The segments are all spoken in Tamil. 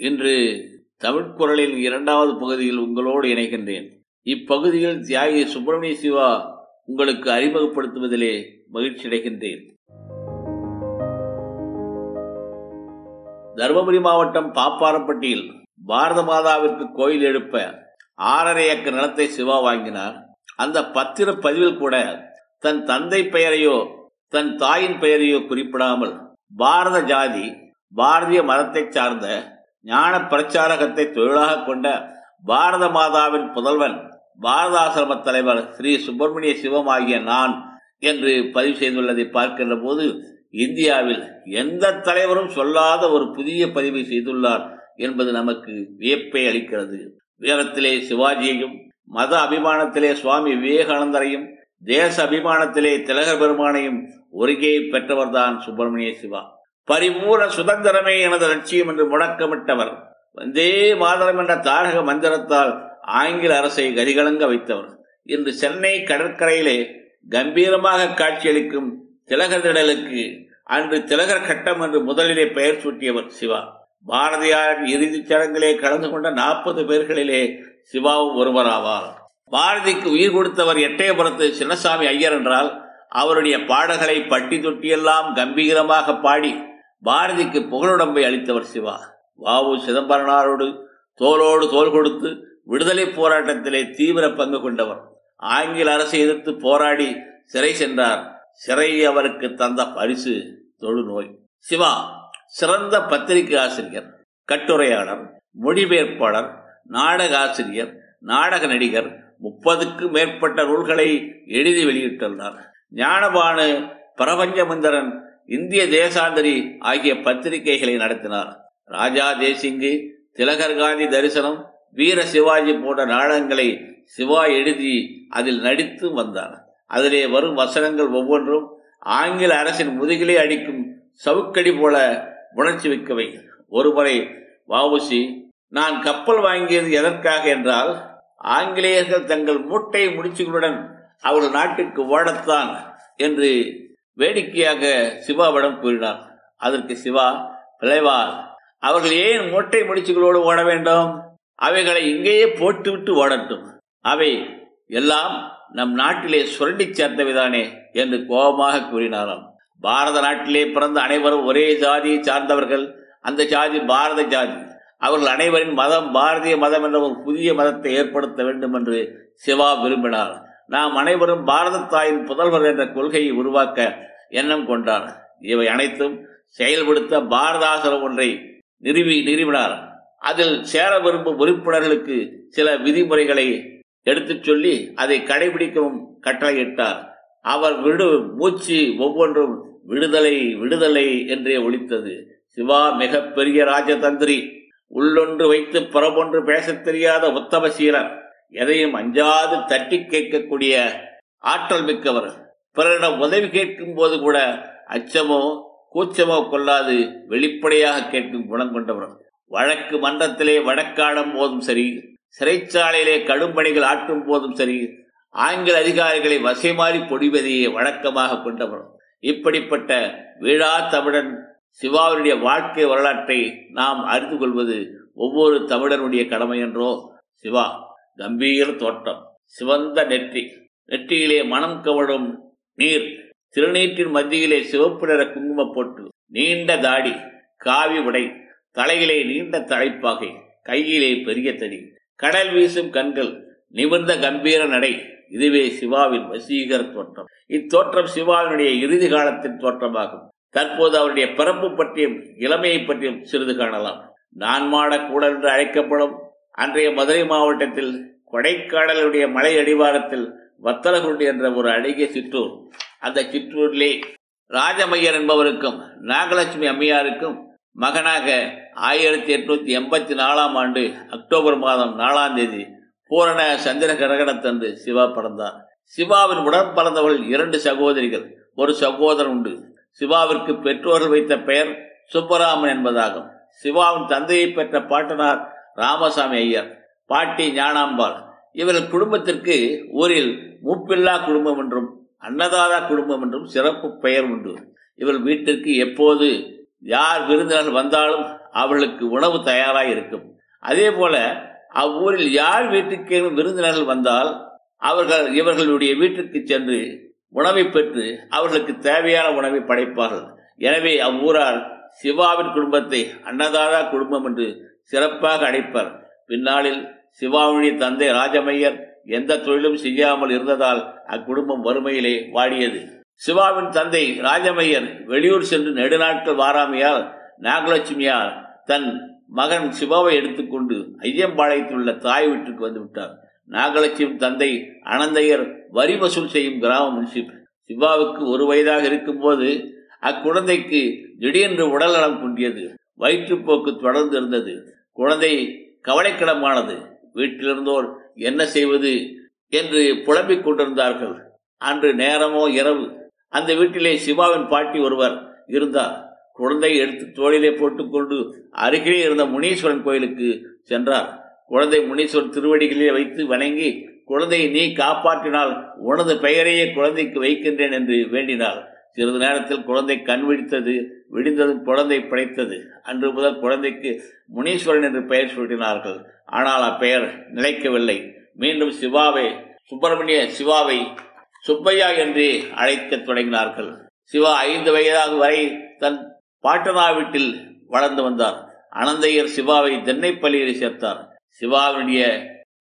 இன்று தமிழ்குரலின் இரண்டாவது பகுதியில் உங்களோடு இணைகின்றேன். இப்பகுதியில் தியாகி சுப்பிரமணிய சிவா உங்களுக்கு அறிமுகப்படுத்துவதிலே மகிழ்ச்சி அடைகின்றேன். தருமபுரி மாவட்டம் பாப்பாரப்பட்டியில் பாரத மாதாவிற்கு கோயில் எழுப்ப ஆறரை ஏக்கர் நிலத்தை சிவா வாங்கினார். அந்த பத்திர பதிவில் கூட தன் தந்தை பெயரையோ தன் தாயின் பெயரையோ குறிப்பிடாமல் பாரத ஜாதி பாரதிய மதத்தை சார்ந்த ஞான பிரச்சாரகத்தை தொழிலாக கொண்ட பாரத மாதாவின் புதல்வன் பாரதாசிரம தலைவர் ஸ்ரீ சுப்பிரமணிய சிவம் ஆகிய நான் என்று பதிவு செய்துள்ளதை பார்க்கின்ற போது இந்தியாவில் எந்த தலைவரும் சொல்லாத ஒரு புதிய பதிவை செய்துள்ளார் என்பது நமக்கு வியப்பை அளிக்கிறது. வீரத்திலே சிவாஜியையும் மத அபிமானத்திலே சுவாமி விவேகானந்தரையும் தேச அபிமானத்திலே திலகர் பெருமானையும் ஒருங்கே பெற்றவர்தான் சுப்பிரமணிய சிவா. பரிபூர்ண சுதந்திரமே எனது லட்சியம் என்று முழக்கமிட்டவர். வந்தே மாதரம் என்ற தாரக மந்திரத்தால் ஆங்கில அரசை கரிகலங்க வைத்தவர். இன்று சென்னை கடற்கரையிலே கம்பீரமாக காட்சியளிக்கும் திலகர் திடலுக்கு அன்று திலகர் கட்டம் என்று முதலிலே பெயர் சூட்டியவர் சிவா. பாரதியாரின் இறுதிச் சடங்கிலே கலந்து கொண்ட நாற்பது பேர்களிலே சிவாவும் ஒருவராவார். பாரதிக்கு உயிர் கொடுத்தவர் எட்டயபுரத்து சின்னசாமி ஐயர் என்றால் அவருடைய பாடல்களை பட்டி தொட்டியெல்லாம் கம்பீரமாக பாடி பாரதிக்கு புகழுடம்பை அளித்தவர் சிவா. வாவு சிதம்பரனாரோடு தோளோடு தோல் கொடுத்து விடுதலை போராட்டத்திலே தீவிர பங்கு கொண்டவர். ஆங்கில அரசை எதிர்த்து போராடி சிறை சென்றார். சிறை அவருக்கு தந்த பரிசு தொழுநோய். சிவா சிறந்த பத்திரிகை ஆசிரியர் கட்டுரையாளர் மொழிபெயர்ப்பாளர் நாடக ஆசிரியர் நாடக நடிகர் முப்பதுக்கு மேற்பட்ட நூல்களை எழுதி வெளியிட்டுள்ளார். ஞானபானு பிரபஞ்சமுந்தரன் இந்திய தேசாந்தரி ஆகிய பத்திரிகைகளை நடத்தினார். ராஜா தேசிங்கு திலகர் காந்தி தரிசனம் வீர சிவாஜி போன்ற நாடகங்களை சிவா எழுதி அதில் நடித்து வந்தார். அதிலே வரும் வசனங்கள் ஒவ்வொன்றும் ஆங்கில அரசின் முதுகிலே அடிக்கும் சவுக்கடி போல உணர்ச்சி வைக்கவை ஒருமுறை வாவுசி நான் கப்பல் வாங்கியது எதற்காக என்றால் ஆங்கிலேயர்கள் தங்கள் மூட்டை முடிச்சுகளுடன் அவர்கள் நாட்டுக்கு ஓடத்தான் என்று வேடிக்கையாக சிவாவிடம் கூறினார். அதற்கு சிவா பிழைவா அவர்கள் ஏன் மூட்டை முடிச்சுகளோடு ஓட வேண்டும்? அவைகளை இங்கேயே போட்டுவிட்டு ஓடட்டும். அவை எல்லாம் நம் நாட்டிலே சுரண்டி சேர்ந்தவைதானே என்று கோபமாக கூறினாராம். பாரத நாட்டிலே பிறந்த அனைவரும் ஒரே ஜாதியை சார்ந்தவர்கள். அந்த ஜாதி பாரத ஜாதி. அவர்கள் அனைவரின் மதம் பாரதிய மதம் என்ற ஒரு புதிய மதத்தை ஏற்படுத்த வேண்டும் என்று சிவா விரும்பினார். நாம் அனைவரும் பாரத தாயின் புதல்வர் என்ற கொள்கையை உருவாக்க எண்ணம் கொண்டார். இவை அனைத்தும் செயல்படுத்த பாரதாசரம் ஒன்றை நிறுவி நிறுவினார். அதில் சேர விரும்பும் உறுப்பினர்களுக்கு சில விதிமுறைகளை எடுத்துச் சொல்லி அதை கடைபிடிக்கவும் கட்டளையிட்டார். அவர் விடு மூச்சு ஒவ்வொன்றும் விடுதலை விடுதலை என்றே ஒழித்தது. சிவா மிக பெரிய ராஜதந்திரி. உள்ளொன்று வைத்து புறமொன்று பேசத் தெரியாத உத்தமசீலர். எதையும் அஞ்சாது தட்டி கேட்கக்கூடிய ஆற்றல் மிக்கவர். பிறரிடம் உதவி கேட்கும் போது கூட அச்சமோ கூச்சமோ கொள்ளாது வெளிப்படையாக கேட்கும் குணம் கொண்டவர். வழக்கு மன்றத்திலே வழக்காடும் போதும் சரி சிறைச்சாலையிலே கடும்பணிகள் ஆற்றும் போதும் சரி ஆங்கில அதிகாரிகளை வசைமாறி பொடிவதையே வழக்கமாக கொண்டவர். இப்படிப்பட்ட வீழா தமிழன் சிவாவுடைய வாழ்க்கை வரலாற்றை நாம் அறிந்து கொள்வது ஒவ்வொரு தமிழனுடைய கடமை என்றோ? சிவா கம்பீர தோட்டம் சிவந்த நெற்றி. நெற்றியிலே மனம் கவழும் நீர் திருநீற்றின் மத்தியிலே சிவப்பு நிற குங்கும போட்டு நீண்ட தாடி காவி உடை தலையிலே நீண்ட தலைப்பாகை கையிலே பெரிய தடி. கடல் வீசும் கண்கள் நிமிர்ந்த கம்பீர நடை இதுவே சிவாவின் வசீகர தோற்றம் இத்தோற்றம் சிவாவினுடைய இறுதி காலத்தின் தோற்றமாகும். தற்போது அவருடைய பிறப்பு பற்றியும் இளமையை பற்றியும் சிறிது காணலாம். நான்மாட கூடல் என்று அழைக்கப்படும் அன்றைய மதுரை மாவட்டத்தில் கொடைக்கானலுடைய மலை அடிவாரத்தில் வத்தலகுண்டு என்ற ஒரு அழகிய சிற்றூர். அந்த சிற்றூரிலே ராஜமையர் என்பவருக்கும் நாகலட்சுமி அம்மையாருக்கும் மகனாக ஆயிரத்தி எட்நூத்தி எண்பத்தி நாலாம் ஆண்டு அக்டோபர் மாதம் நாலாம் தேதி பூரண சந்திர கிரகணத்தன்று சிவா பிறந்தார். சிவாவின் உடன் பிறந்தவர்கள் இரண்டு சகோதரிகள். ஒரு சகோதரன் உண்டு. சிவாவிற்கு பெற்றோர்கள் வைத்த பெயர் சுப்பராமன் என்பதாகும். சிவாவின் தந்தையை பெற்ற பாட்டனார் ராமசாமி ஐயர். பாட்டி ஞானாம்பாள். இவர்கள் குடும்பத்திற்கு ஊரில் மூப்பில்லா குடும்பம் என்றும் அன்னதாதா குடும்பம் என்றும் சிறப்பு பெயர் உண்டு. இவர் வீட்டிற்கு எப்போது யார் விருந்தினர் வந்தாலும் அவர்களுக்கு உணவு தயாராக இருக்கும். அதே போல அவ்வூரில் யார் வீட்டுக்கேனும் விருந்தினர்கள் வந்தால் அவர்கள் இவர்களுடைய வீட்டிற்கு சென்று உணவை பெற்று அவர்களுக்கு தேவையான உணவை படைப்பார்கள். எனவே அவ்வூரார் சிவாவின் குடும்பத்தை அன்னதாதா குடும்பம் என்று சிறப்பாக அழைப்பர். பின்னாளில் சிவாவுடைய தந்தை ராஜமையர் எந்த தொழிலும் செய்யாமல் இருந்ததால் அக்குடும்பம் வறுமையிலே வாடியது. சிவாவின் தந்தை ராஜமையர் வெளியூர் சென்று நெடுநாட்கள் வாராமையால் நாகலட்சுமியார் தன் மகன் சிவாவை எடுத்துக்கொண்டு ஐயம்பாளையத்தில் உள்ள தாய் வீட்டுக்கு வந்து விட்டார். நாகலட்சுமி தந்தை அனந்தையர் வரி வசூல் செய்யும் கிராம முன்சிப் சிவாவுக்கு ஒரு வயதாக இருக்கும்போது அக்குழந்தைக்கு திடீரென்று உடல்நலம் குன்றியது. வயிற்றுப்போக்கு தொடர்ந்து இருந்தது குழந்தை கவலைக்கிடமானது. வீட்டிலிருந்தோர் என்ன செய்வது என்று புலம்பிக் கொண்டிருந்தார்கள். அன்று நேரமோ இரவு. அந்த வீட்டிலே சிவாவின் பாட்டி ஒருவர் இருந்தார். குழந்தை எடுத்து தோளிலே போட்டுக்கொண்டு அருகிலே இருந்த முனீஸ்வரன் கோயிலுக்கு சென்றார். குழந்தை முனீஸ்வரன் திருவடிகளிலே வைத்து வணங்கி குழந்தையை நீ காப்பாற்றினால் உனது பெயரையே குழந்தைக்கு வைக்கின்றேன் என்று வேண்டினார். சிறிது நேரத்தில் குழந்தை கண் விழித்தது. விடிந்ததும் குழந்தை பிழைத்தது. அன்று முதல் குழந்தைக்கு முனீஸ்வரன் என்று பெயர் சூட்டினார்கள். ஆனால் அப்பெயர் நிலைக்கவில்லை. மீண்டும் சிவாவை சுப்பிரமணிய சிவாவை சுப்பையா என்று அழைக்கத் தொடங்கினார்கள். சிவா ஐந்து வயதாக வரை தன் பாட்டனா வீட்டில் வளர்ந்து வந்தார். அனந்தையர் சிவாவை தென்னைப்பள்ளியில் சேர்த்தார். சிவாவினுடைய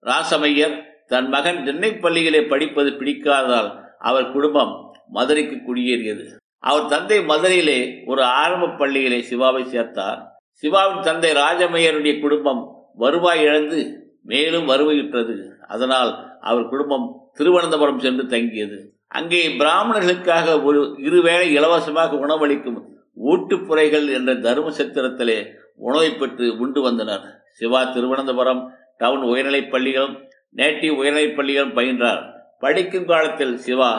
ராசமையர் தன் மகன் தென்னைப்பள்ளியிலே படிப்பது பிடிக்காததால் அவர் குடும்பம் மதுரைக்கு குடியேறியது. அவர் தந்தை மதுரையிலே ஒரு ஆரம்ப பள்ளியிலே சிவாவை சேர்த்தார். சிவாவின் தந்தை ராஜமையருடைய குடும்பம் வருவாய் இழந்து மேலும் வறுமையுற்றது அதனால் அவர் குடும்பம் திருவனந்தபுரம் சென்று தங்கியது. அங்கே பிராமணர்களுக்காக ஒரு இருவேளை இலவசமாக உணவளிக்கும் ஊட்டுப்புறைகள் என்ற தர்ம சத்திரத்திலே உணவை பெற்று உண்டு வந்தனர். சிவா திருவனந்தபுரம் டவுன் உயர்நிலைப் பள்ளிகளும் நேட்டிவ் உயர்நிலைப் பள்ளிகளும் பயின்றார். படிக்கும் காலத்தில் சிவா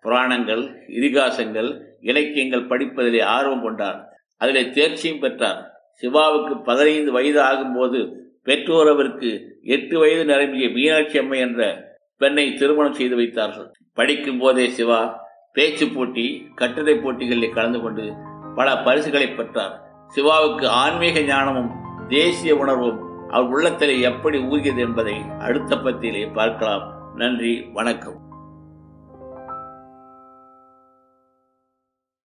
புராணங்கள் இதிகாசங்கள் இலக்கியங்கள் படிப்பதிலே ஆர்வம் கொண்டார். அதிலே தேர்ச்சியும் பெற்றார். சிவாவுக்கு பதினைந்து வயது ஆகும்போது பெற்றோர் அவருக்கு எட்டு வயது நிரம்பிய மீனாட்சி அம்மை என்ற பெண்ணை திருமணம் செய்து வைத்தார்கள். படிக்கும் போதே சிவா பேச்சு போட்டி கட்டுரை போட்டிகளில் கலந்து கொண்டு பல பரிசுகளை பெற்றார். சிவாவுக்கு ஆன்மீக ஞானமும் தேசிய உணர்வும் அவர் உள்ளத்திலே எப்படி ஊறியது என்பதை அடுத்த பத்தியிலே பார்க்கலாம். நன்றி வணக்கம்.